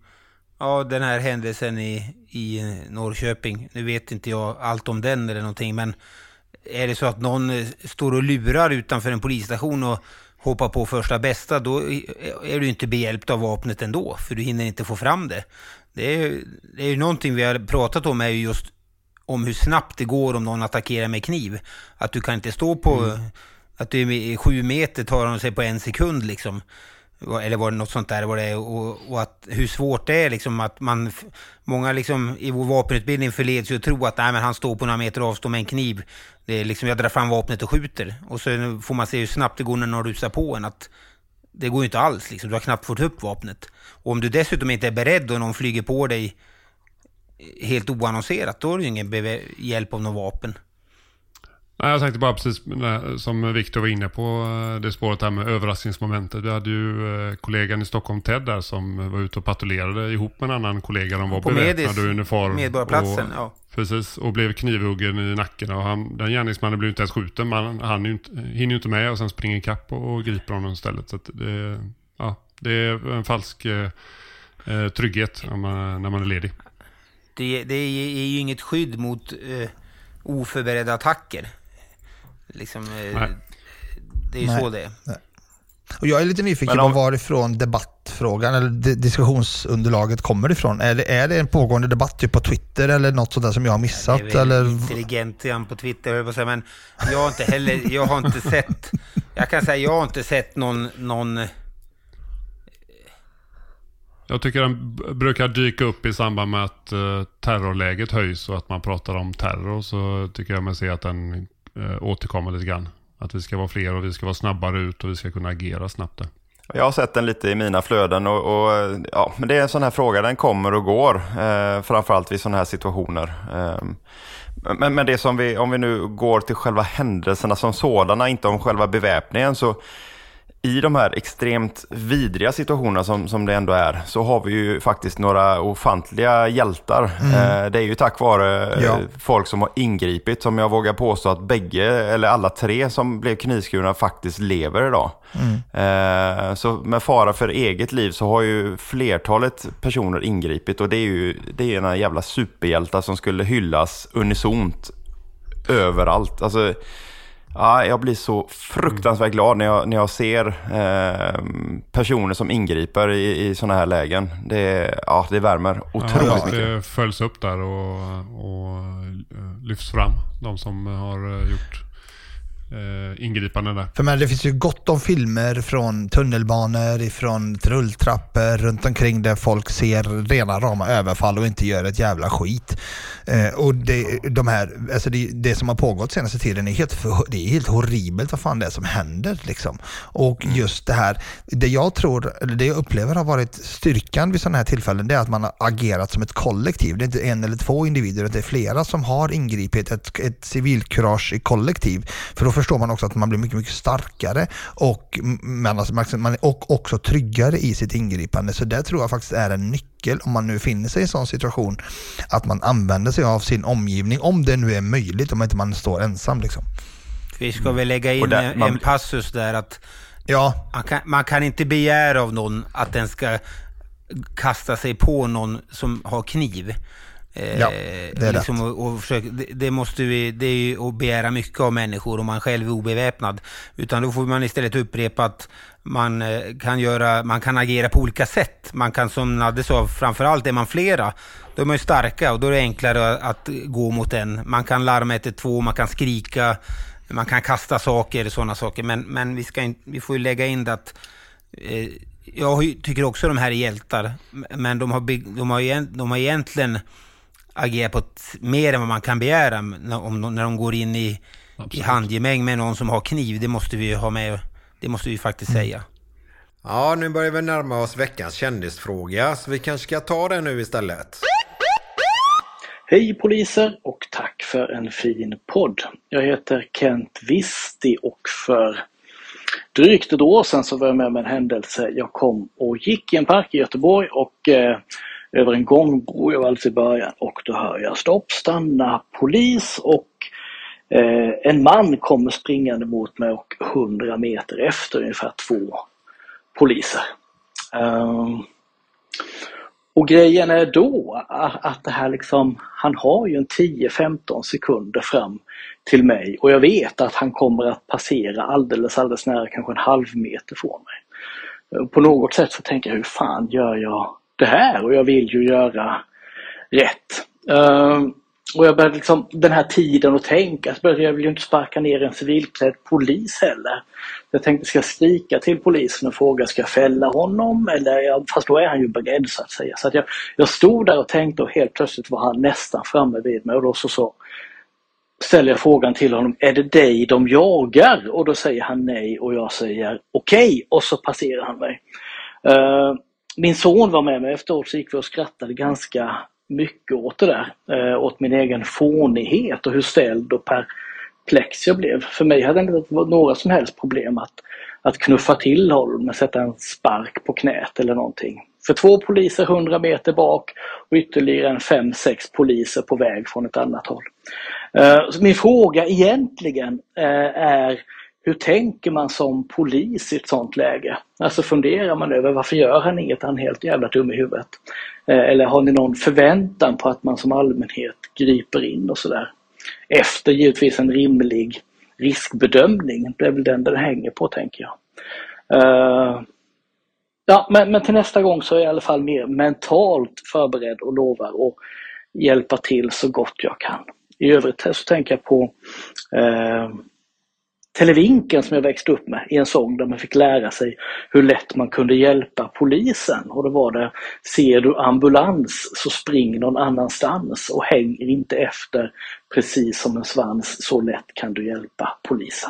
Ja, den här händelsen i, i Norrköping. Nu vet inte jag allt om den eller någonting, men är det så att någon eh, står och lurar utanför en polisstation och hoppar på första bästa, då är du inte behjälpt av vapnet ändå, för du hinner inte få fram det. Det är, det är ju någonting vi har pratat om, är ju just om hur snabbt det går om någon attackerar med kniv. Att du kan inte stå på, mm. att du är sju meter tar de sig på en sekund liksom. Eller var det något sånt där var det och, och, att hur svårt det är liksom att man, många liksom i vår vapenutbildning förleds ju att tro att nej, men han står på några meter avstånd med en kniv. Det är liksom, jag drar fram vapnet och skjuter. Och så får man se hur snabbt det går när någon rusar på en. Att det går ju inte alls liksom, du har knappt fått upp vapnet. Och om du dessutom inte är beredd och någon flyger på dig helt oannonserat, då har du ju ingen hjälp av något vapen. Nej, jag tänkte bara precis som Viktor var inne på, eh, det spåret här med överraskningsmomentet. Vi hade ju eh, kollegan i Stockholm, Ted, där som var ute och patrullerade ihop med en annan kollega. De var på beväpnade i uniform. Medborgarplatsen, och, ja. Precis, och blev knivhuggen i nacken. Och han, den gärningsmannen blev inte ens skjuten, men han hinner ju inte med och sen springer kapp och, och griper honom istället. Så det, ja, det är en falsk eh, eh, trygghet när man, när man är ledig. Det, det är ju inget skydd mot eh, oförberedda attacker. Liksom, eh, det är ju så det är. Och jag är lite nyfiken om... på varifrån debattfrågan eller diskussionsunderlaget kommer ifrån. Är det, är det en pågående debatt typ på Twitter eller något sånt där som jag har missat? Det är eller? intelligent igen på Twitter, men jag har inte heller, jag har inte sett, jag kan säga jag har inte sett någon, någon jag tycker den brukar dyka upp i samband med att uh, terrorläget höjs och att man pratar om terror. Så tycker jag mig se att den eh, återkomma lite grann. Att vi ska vara fler och vi ska vara snabbare ut och vi ska kunna agera snabbt. Där. Jag har sett den lite i mina flöden och, och, ja, men det är en sån här fråga, den kommer och går. Eh, framförallt vid sådana här situationer. Eh, men, men det som vi, om vi nu går till själva händelserna som sådana, inte om själva beväpningen, så i de här extremt vidriga situationerna som, som det ändå är, så har vi ju faktiskt några ofantliga hjältar. Mm. Eh, det är ju tack vare eh, ja. folk som har ingripit, som jag vågar påstå att bägge, eller alla tre som blev knivskurna faktiskt lever idag. Mm. Eh, så med fara för eget liv så har ju flertalet personer ingripit och det är ju det är en jävla superhjältar som skulle hyllas unisont överallt. Alltså, Ja, jag blir så fruktansvärt glad när jag, när jag ser eh, personer som ingriper i, i sådana här lägen. Det, ja, det värmer otroligt ja, mycket. Det följs upp där och, och eh, lyfts fram. De som har eh, gjort eh, ingripanden där. För men det finns ju gott om filmer från tunnelbanor, ifrån rulltrappor runt omkring där folk ser rena rama överfall och inte gör ett jävla skit. Eh, och det, de här, alltså det, det, som har pågått senaste tiden är helt, det är helt horribelt vad fan det är som händer. Liksom. Och mm. just det här, det jag tror, det jag upplever har varit styrkan vid sådana här tillfällen, det är att man har agerat som ett kollektiv. Det är inte en eller två individer, det är flera som har ingripit, ett, ett civilkurage i kollektiv. För då förstår man också att man blir mycket, mycket starkare och, man, alltså, man, och också tryggare i sitt ingripande. Så det tror jag faktiskt är en nyckel om man nu finner sig i en sån situation. Att man använder sig av sin omgivning, om det nu är möjligt, om inte man står ensam. Liksom. Vi ska väl lägga in där, man... en passus där att ja. man, kan, man kan inte begära av någon att den ska kasta sig på någon som har kniv. Ja, det är liksom, och, och försöka, det, det, måste vi, det är ju att begära mycket av människor om man själv är obeväpnad. Utan då får man istället upprepa att man eh, kan, göra, man kan agera på olika sätt. Man kan som Nadde sa, framförallt är man flera, då är man ju starka och då är det enklare att gå mot en. Man kan larma 112, man kan skrika, man kan kasta saker, sådana saker. Men, men vi, ska in, vi får ju lägga in det att eh, jag tycker också de här är hjältar, men de har, de har, de har egentligen agerar på ett, mer än vad man kan begära när, om, när de går in i, i handgemäng med någon som har kniv. Det måste vi ha med. Det måste vi faktiskt mm. säga. Ja, nu börjar vi närma oss veckans kändisfråga, så vi kanske ska ta den nu istället. Hej poliser och tack för en fin podd. Jag heter Kent Visti och för drygt ett år sedan så var jag med om en händelse. Jag kom och gick i en park i Göteborg och eh, över en gångbro, jag var alldeles i början och då hör jag stopp, stanna, polis och eh, en man kommer springande mot mig och 100 meter efter ungefär två poliser. Um, Och grejen är då att det här liksom, han har ju en 10-15 sekunder fram till mig och jag vet att han kommer att passera alldeles, alldeles nära, kanske en halv meter från mig. På något sätt så tänker jag, hur fan gör jag det här? Och jag vill ju göra rätt. Uh, och jag började liksom, den här tiden att tänka, så började jag vill ju inte sparka ner en civilklädd polis heller. Jag tänkte, ska jag skrika till polisen och fråga, ska jag fälla honom? Eller, fast då är han ju beredd så att säga. Så att jag, jag stod där och tänkte och helt plötsligt var han nästan framme vid mig och då så, så ställer jag frågan till honom, är det dig de jagar? Och då säger han nej och jag säger okej okay, och så passerar han mig. Uh, min son var med mig efteråt så gick vi och skrattade ganska mycket åt det där. Eh, åt min egen fånighet och hur ställd och perplex jag blev. För mig hade det inte varit några som helst problem att, att knuffa till honom, sätta en spark på knät eller någonting. För två poliser 100 meter bak och ytterligare en 5-6 poliser på väg från ett annat håll. Eh, så min fråga egentligen eh, är hur tänker man som polis i ett sånt läge? Alltså funderar man över varför gör han inget, han är helt jävla dum i huvudet. Eh, eller har ni någon förväntan på att man som allmänhet griper in och sådär? Efter givetvis en rimlig riskbedömning. Det är väl den det hänger på tänker jag. Uh, ja, men, men till nästa gång så är jag i alla fall mer mentalt förberedd och lovar att hjälpa till så gott jag kan. I övrigt så tänker jag på uh, Televinken som jag växte upp med i en sång där man fick lära sig hur lätt man kunde hjälpa polisen. Och då var det Ser du ambulans så spring någon annanstans och häng inte efter precis som en svans. Så lätt kan du hjälpa polisen.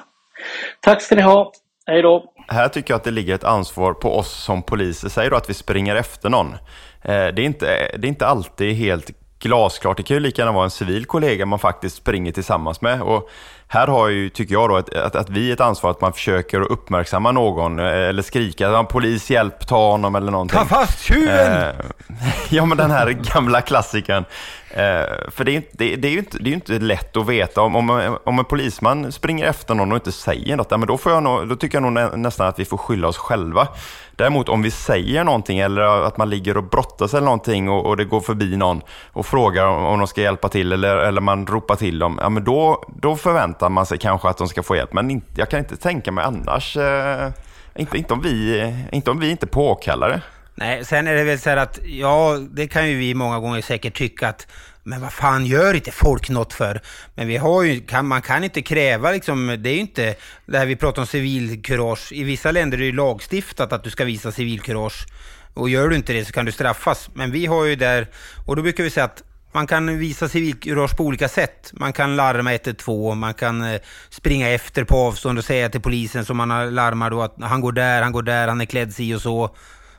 Tack ska ni ha. Hej då! Här tycker jag att det ligger ett ansvar på oss som poliser. Säg då att vi springer efter någon. Eh, det är inte, det är inte alltid helt glasklart. Det kan ju lika gärna vara en civil kollega man faktiskt springer tillsammans med. Och här har ju, tycker jag, då, att, att, att vi är ett ansvar att man försöker uppmärksamma någon eh, eller skrika polis hjälp, ta honom eller någonting. Ta fast tjuven! Eh, ja, men den här gamla klassikern. Eh, för det är, det, det, är ju inte, det är inte lätt att veta. Om, om, om en polisman springer efter någon och inte säger något, men då, får jag nog, då tycker jag nog nästan att vi får skylla oss själva. Däremot om vi säger någonting eller att man ligger och brottas eller någonting och, och det går förbi någon och frågar om, om de ska hjälpa till eller, eller man ropar till dem, ja, men då, då förväntar man sig kanske att de ska få hjälp. Men inte, jag kan inte tänka mig annars, eh, inte, inte, om vi, inte om vi inte påkallar det. Nej, sen är det väl så här att, ja, det kan ju vi många gånger säkert tycka att men vad fan gör inte folk något för? Men vi har ju, kan, man kan inte kräva liksom, det är ju inte det här vi pratar om civilkurage. I vissa länder är det ju lagstiftat att du ska visa civilkurage. Och gör du inte det så kan du straffas. Men vi har ju där, och då brukar vi säga att man kan visa civilkurage på olika sätt. Man kan larma 112, man kan eh, springa efter på avstånd och säga till polisen som man har larmar då att han går där, han går där, han är klädd si och så.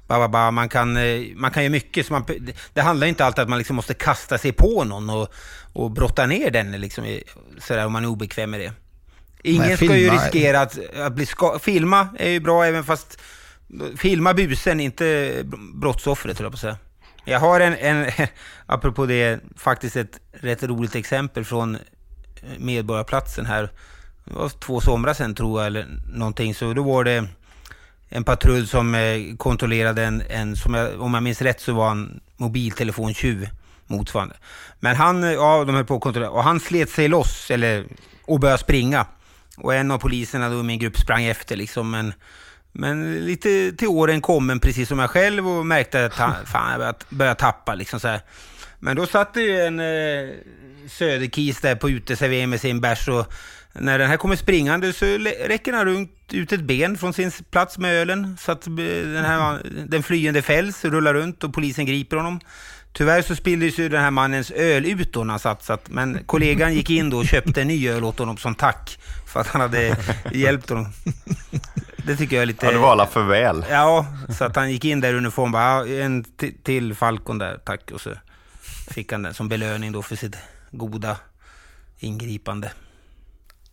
Ba, Man, kan, eh, man kan göra mycket. Så man, det handlar inte alltid om att man liksom måste kasta sig på någon och, och brotta ner den liksom, sådär, om man är obekväm med det. Ingen ska ju riskera att, att bli skadad. Filma är ju bra även fast... Filma busen, inte brottsoffret, höll jag på att säga. Jag har en, en, apropå det, faktiskt ett rätt roligt exempel från eh, Medborgarplatsen här. Det var två somrar sedan tror jag, eller någonting. Så då var det en patrull som eh, kontrollerade en, en som jag, om jag minns rätt så var han mobiltelefontjuv motsvarande. Men han, eh, ja de höll på att kontrollera, och han slet sig loss, eller, och började springa. Och en av poliserna då i min grupp sprang efter liksom, men, men lite till åren kommen precis som jag själv och märkte att han, fan, jag började, började tappa liksom så här. Men då satt det ju en eh, söderkis där på uteserveringen med sin bärs och när den här kommer springande så räcker han runt ut ett ben från sin plats med ölen så att den, här, den flyende fälls, rullar runt och polisen griper honom. Tyvärr så spilldes ju den här mannens öl ut då när han att, men kollegan gick in då och köpte en ny öl åt honom som tack för att han hade hjälpt honom. Det tycker jag är lite... Ja, det var alla för väl. Ja, så att han gick in där i uniform bara, en till Falcon där, tack. Och så fick han den som belöning då för sitt goda ingripande.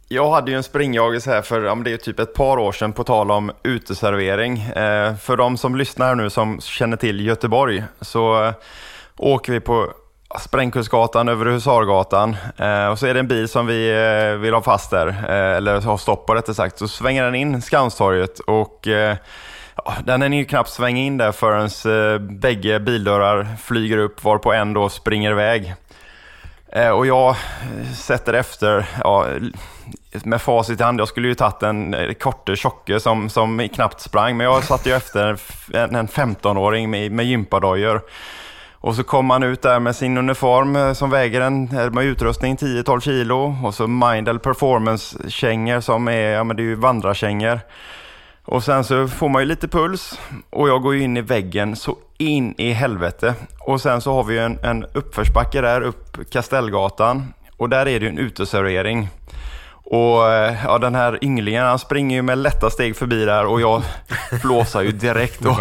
Jag hade ju en springjagis här för ja, det är typ ett par år sedan på tal om uteservering. Eh, för de som lyssnar nu som känner till Göteborg så eh, åker vi på Sprängkustgatan över Husargatan eh, och så är det en bil som vi eh, vill ha fast där, eh, eller ha stopp på rättare sagt. Så svänger den in Skanstorget och eh, ja, den är ju knappt svänga in där förrän eh, bägge bildörrar flyger upp varpå en då springer iväg. Eh, och jag eh, sätter efter, ja, med facit i hand, jag skulle ju tagit en eh, korte tjocke som, som knappt sprang, men jag satte ju efter en, en 15-åring med, med gympadojor. Och så kom han ut där med sin uniform eh, som väger en, eh, med utrustning 10-12 kilo och så Mindel Performance-kängor som är, ja men det är ju vandrarkängor. Och sen så får man ju lite puls och jag går ju in i väggen så in i helvete. Och sen så har vi en, en uppförsbacke där upp Kastellgatan och där är det ju en uteservering. Och eh, ja, den här ynglingen han springer ju med lätta steg förbi där och jag flåsar ju direkt. Och,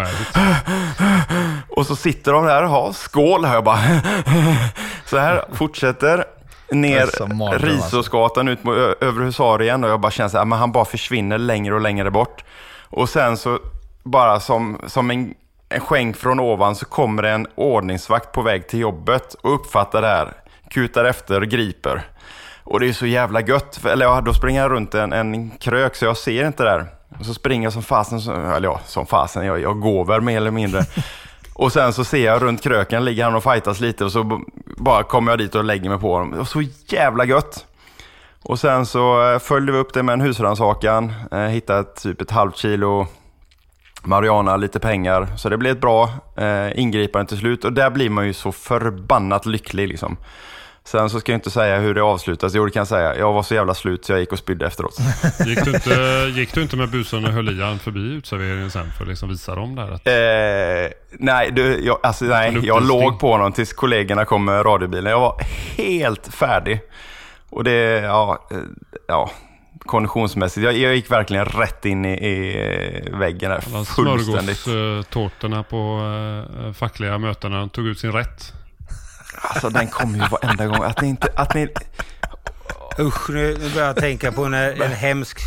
och så sitter de där, ja, skål hör jag bara. Så här fortsätter ner Risåsgatan ut mot över Husarien och jag bara känner så här, men han bara försvinner längre och längre bort. Och sen så bara som, som en, en skänk från ovan så kommer en ordningsvakt på väg till jobbet och uppfattar det här, kutar efter, griper. Och det är så jävla gött. Eller ja, då springer jag runt en, en krök så jag ser inte där. Och så springer jag som fasen, eller ja, som fasen, jag, jag går väl mer eller mindre. Och sen så ser jag runt kröken, ligger han och fightas lite och så bara kommer jag dit och lägger mig på honom. Det var så jävla gött. Och sen så eh, följde vi upp det med en husrannsakan, eh, hittade typ ett halvt kilo marijuana, lite pengar. Så det blev ett bra eh, ingripande till slut och där blir man ju så förbannat lycklig liksom. Sen så ska jag inte säga hur det avslutas. Jo, det kan jag säga. Jag var så jävla slut så jag gick och spydde efteråt. Gick du inte, gick du inte med busen och höll i han förbi utserveringen sen för att liksom visa dem där? Att... Eh, nej, du, jag, alltså, nej jag låg på honom tills kollegorna kom med radiobilen. Jag var helt färdig. Och det, ja, eh, ja konditionsmässigt. Jag, jag gick verkligen rätt in i, i väggen där. Fullständigt. Smörgåstårtorna på äh, fackliga mötena tog ut sin rätt. Alltså den kommer ju varenda gång. Att ni inte... Att ni... Usch, nu börjar jag tänka på en, en hemsk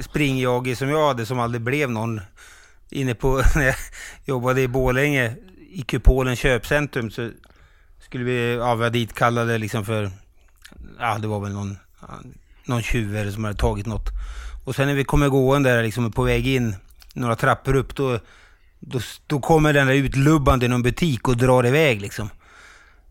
springjagge som jag hade som aldrig blev någon. Inne på, när jag jobbade i Bålänge, i Kupolen köpcentrum, så skulle vi, ja, vi dit kallade liksom för, ja det var väl någon, någon tjuv som hade tagit något. Och sen när vi kommer gående där liksom på väg in, några trappor upp, då, då, då kommer den där utlubbande i någon butik och drar iväg liksom.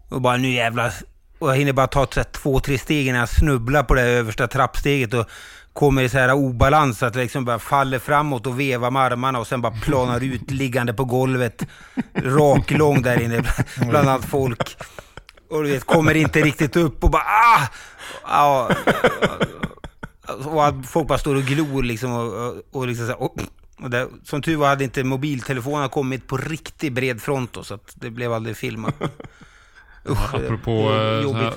Och bara nu jävlar. Och jag hinner bara ta två, tre steg innan jag snubblar på det översta trappsteget och kommer i så här obalans att det liksom bara faller framåt och vevar med armarna och sen bara planar ut liggande på golvet. Rak lång där inne bland allt folk. Och du vet, kommer inte riktigt upp och bara ah! ah och folk bara står och glor liksom och, och liksom så här, och, och det, som tur var hade inte mobiltelefonen kommit på riktigt bred front då, så att det blev aldrig filmat. Usch, apropå, eh, här,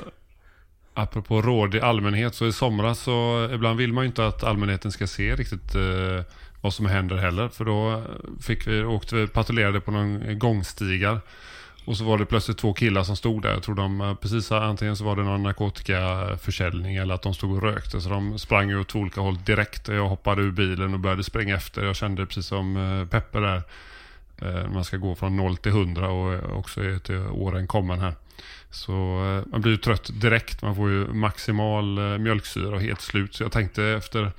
apropå råd i allmänhet, så i somras så ibland vill man ju inte att allmänheten ska se riktigt eh, vad som händer heller. För då fick vi, åkte vi patrullerade på någon gångstigar. Och så var det plötsligt två killar som stod där. Jag tror de eh, precis antingen så var det någon narkotikaförsäljning eller att de stod och rökte. Så de sprang ju åt två olika håll direkt. Jag hoppade ur bilen och började springa efter. Jag kände precis som eh, Peppe där. Man ska gå från 0 till 100 och också till åren kommen här. Så eh, man blir ju trött direkt. Man får ju maximal eh, mjölksyra och helt slut. Så jag tänkte efter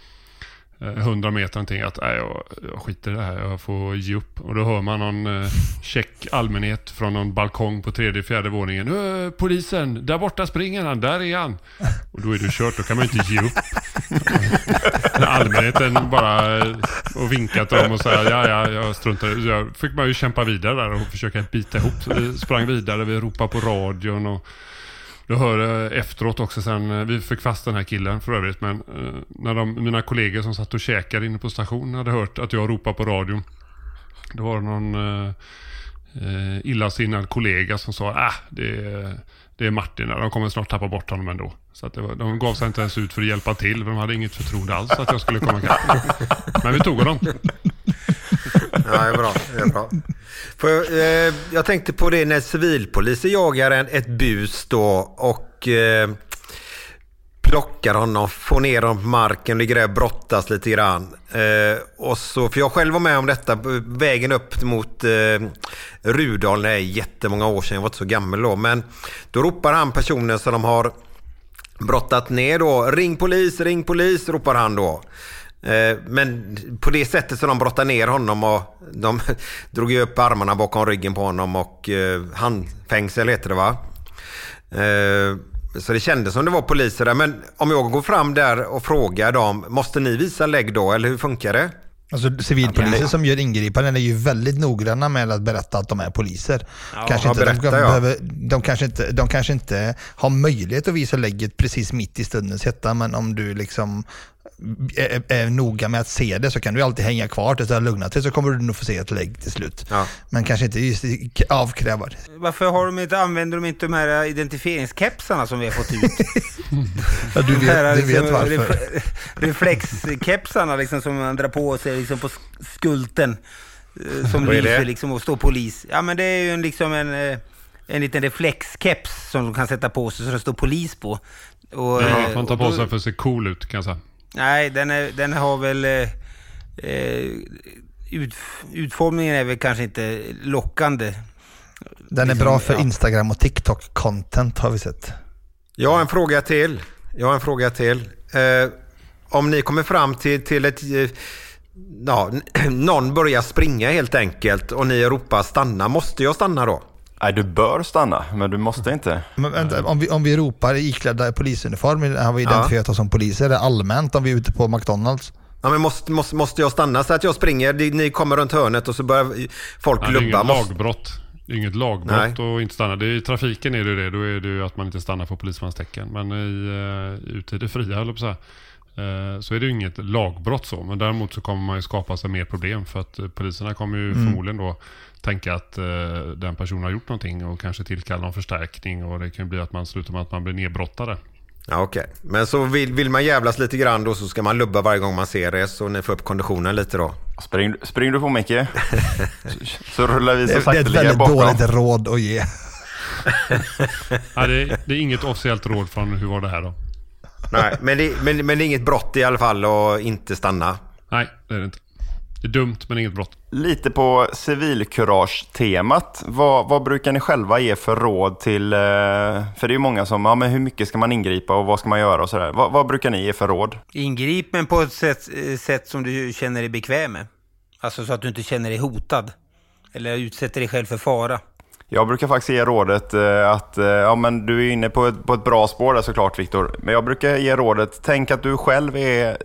eh, 100 meter någonting att nej, jag, jag skiter i det här, jag får ge upp. Och då hör man någon eh, check allmänhet från någon balkong på tredje, fjärde våningen. Polisen, där borta springer han, där är han. Och då är det kört, då kan man ju inte ge upp. När allmänheten bara eh, och vinkat dem och säga ja, ja, jag struntar Jag fick man ju kämpa vidare där och försöka bita ihop. Så vi sprang vidare, vi ropade på radion och Du hör eh, efteråt också sen, eh, vi fick fast den här killen för övrigt, men när de, mina kollegor som satt och käkade inne på stationen hade hört att jag ropade på radion. Då var det någon eh illasinnad kollega som sa, ah, det är, det är Martin, de kommer snart tappa bort honom ändå. Så att var, de gav sig inte ens ut för att hjälpa till, för de hade inget förtroende alls att jag skulle komma ikapp. Men vi tog honom. Ja, det är bra. Det är bra. För, eh, jag tänkte på det när civilpoliser jagar en, ett bus då och eh, plockar honom, får ner honom på marken, ligger där och brottas lite grann. Eh, och så, för jag själv var med om detta, eh, vägen upp mot eh, Rudal, det är jättemånga år sedan, jag var inte så gammal då. Men då ropar han personen som de har brottat ner då, ring polis, ring polis, ropar han då. Eh, men på det sättet som de brottade ner honom och de drog ju upp armarna bakom ryggen på honom och eh, handfängsel heter det va? Så det kändes som det var poliser där. Men om jag går fram där och frågar dem, måste ni visa lägg då eller hur funkar det? Alltså civilpoliser som gör ingripanden är ju väldigt noggranna med att berätta att de är poliser. Ja, kanske inte, de, berätta, ja. behöver, de, kanske inte, de kanske inte har möjlighet att visa lägget precis mitt i stundens hetta, men om du liksom är, är noga med att se det så kan du alltid hänga kvar tills det har lugnat sig så kommer du nog få se ett lägg till slut. Men kanske inte just avkräva det. Varför har de inte, använder de inte de här identifieringskepsarna som vi har fått ut? Ja, du De här, vet, du vet varför. ref- reflexkepsarna liksom, som man drar på sig liksom, på sk- skulten. eh, Som lyser liksom och står polis. Ja men det är ju en, liksom en, eh, en liten reflexkeps som de kan sätta på sig så det står polis på. Och, Ja, eh, man tar på sig för att se cool ut kan jag säga. Nej, den, är, den har väl... Eh, eh, ut, utformningen är väl kanske inte lockande. Den är Liksom, bra för. Instagram och TikTok-content har vi sett. Jag har en fråga till. Jag har en fråga till. Eh, om ni kommer fram till, till ett... Eh, ja, någon börjar springa helt enkelt och ni ropar stanna. Måste jag stanna då? Nej, du bör stanna, men du måste inte. Men vänta, om, vi, om vi ropar iklädda polisuniform, har vi identifierat oss som poliser, är det allmänt om vi är ute på McDonalds? Ja, men måste, måste, måste jag stanna så att jag springer? Ni- kommer runt hörnet och så börjar folk Ja, det är lubba. inget lagbrott. Det är inget lagbrott att inte stanna. Det är, I trafiken är det ju det. Då är det ju att man inte stannar på polismans tecken. Men i, uh, ute i det fria, höll jag på att säga, eh, så är det ju inget lagbrott så. Men däremot så kommer man ju skapa sig mer problem. För att eh, poliserna kommer ju Mm. förmodligen då tänka att eh, den personen har gjort någonting och kanske tillkalla någon förstärkning. Och det kan ju bli att man slutar med att man blir nedbrottade. ja, okej. Men så vill, vill man jävlas lite grann då så ska man lubba varje gång man ser det så ni får upp konditionen lite då. Spring, spring du på Micke? så, så rullar vi Det, så är- det är ett sakteliga väldigt bakom. dåligt råd att ge. Nej, det, är, det är inget officiellt råd från hur var det här då? Nej, men det, men, men det är inget brott i alla fall att inte stanna. Nej, det är det inte. Det är dumt men inget brott. Lite på civilkurage-temat. Vad, vad brukar ni själva ge för råd till... eh, För det är ju många som, ja men hur mycket ska man ingripa och vad ska man göra och sådär. Vad, vad brukar ni ge för råd? Ingrip men på ett sätt, eh, sätt som du känner dig bekväm med. Alltså så att du inte känner dig hotad. Eller utsätter dig själv för fara. Jag brukar faktiskt ge rådet eh, att, eh, ja men du är inne på ett, på ett bra spår där såklart Viktor. Men jag brukar ge rådet, tänk att du själv är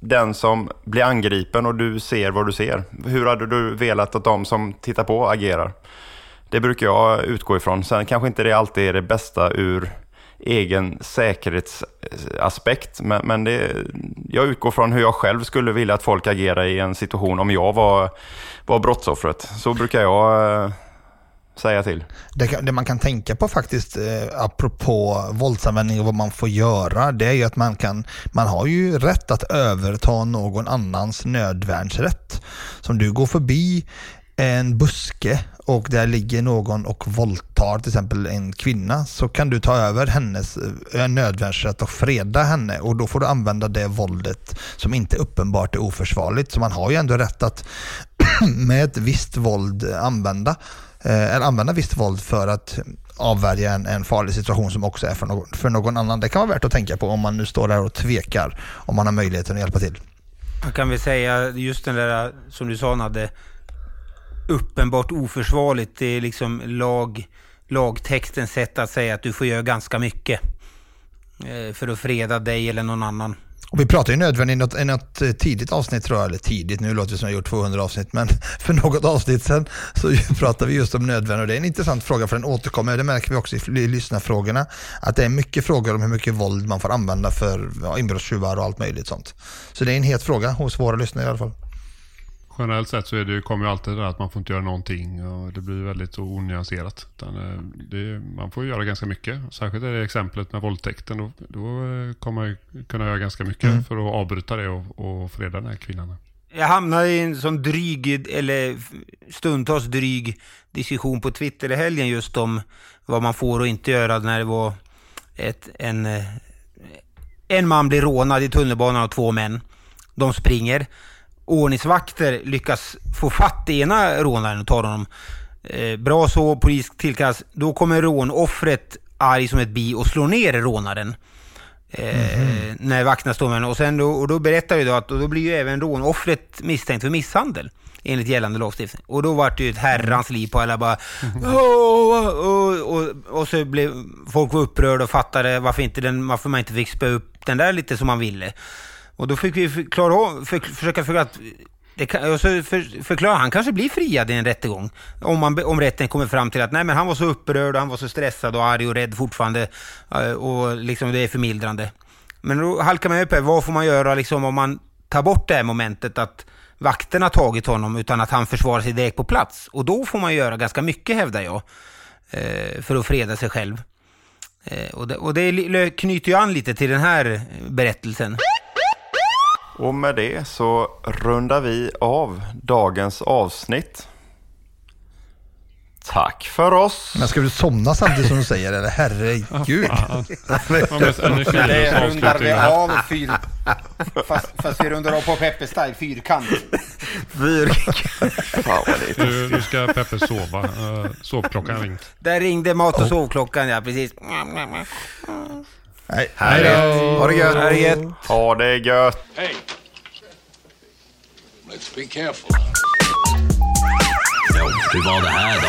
den som blir angripen och du ser vad du ser. Hur hade du velat att de som tittar på agerar? Det brukar jag utgå ifrån. Sen kanske inte det alltid är det bästa ur egen säkerhetsaspekt. Men, men det, jag utgår från hur jag själv skulle vilja att folk agerar i en situation om jag var, var brottsoffret. Så brukar jag eh, säga till. Det, kan- det man kan tänka på faktiskt, eh, apropå våldsanvändning och vad man får göra, det är ju att man kan, man har ju rätt att överta någon annans nödvärnsrätt. Som du går förbi en buske och där ligger någon och våldtar till exempel en kvinna så kan du ta över hennes eh, nödvärnsrätt och freda henne och då får du använda det våldet som inte uppenbart är oförsvarligt. Så man har ju ändå rätt att med ett visst våld använda eh, eller använda visst våld för att avvärja en, en farlig situation som också är för någon, för någon annan. Det kan vara värt att tänka på om man nu står där och tvekar om man har möjligheten att hjälpa till. Man kan väl säga just den där som du sa Nadde, uppenbart oförsvarligt. Det är liksom lag, lagtextens sätt att säga att du får göra ganska mycket eh, för att freda dig eller någon annan. Och vi pratade ju nödvändigt i något, i något eh, tidigt avsnitt tror jag, eller tidigt, nu låter det som jag gjort 200 avsnitt, men för något avsnitt sen så pratade vi just om nödvändigt och det är en intressant fråga för den återkommer, det märker vi också i i lyssnarfrågorna, att det är mycket frågor om hur mycket våld man får använda för ja, inbrottstjuvar och allt möjligt sånt. Så det är en het fråga hos våra lyssnare i alla fall. Generellt sett så är det, kommer ju alltid det där att man får inte göra någonting och det blir väldigt onyanserat. Utan, eh, det, man får göra ganska mycket. Särskilt i det exemplet med våldtäkten. Då, då eh, kommer man ju kunna göra ganska mycket Mm. för att avbryta det och, och freda den här kvinnan. Jag hamnade i en sån dryg, eller stundtals dryg diskussion på Twitter i helgen just om vad man får och inte göra när det var ett, en, eh, en man blir rånad i tunnelbanan av två män. De springer. Ordningsvakter lyckas få fatt i ena rånaren och tar honom. Eh, bra så, polis tillkallas. Då kommer rånoffret arg som ett bi och slår ner rånaren. Eh, När vakterna står med henne. Och, sen då, och då berättar vi då att då blir ju även rånoffret misstänkt för misshandel enligt gällande lagstiftning. Och då var det ju ett herrans liv på alla bara "Åh!" och, och, och så blev folk var upprörda och fattade varför, inte den, varför man inte fick spö upp den där lite som man ville. Och då fick vi förklara, för, försöka förklara att det kan, och så för, förklara, han kanske blir friad i en rättegång. Om, man, om rätten kommer fram till att nej, men han var så upprörd och han var så stressad och arg och rädd fortfarande. Eh, och liksom det är förmildrande. Men då halkar man upp här, vad får man göra liksom om man tar bort det här momentet att vakterna tagit honom utan att han försvarar sig direkt på plats. Och då får man göra ganska mycket hävdar jag. Eh, för att freda sig själv. Eh, och det, och det knyter ju an lite till den här berättelsen. Och med det så rundar vi av dagens avsnitt. Tack för oss! Men ska du somna samtidigt som du säger det? eller? Herregud. Det rundar vi av fyr... Fast, fast vi rundar av på Peppe Style, fyrkant. Fan vad det är Nu, nu ska Peppe sova. Uh, sovklockan ringt. Där ringde mat och sovklockan, ja precis. Hej då! Ha det gött! Ha det gött. Ha det gött! Hey, let's be careful. Ja, hur var det här då?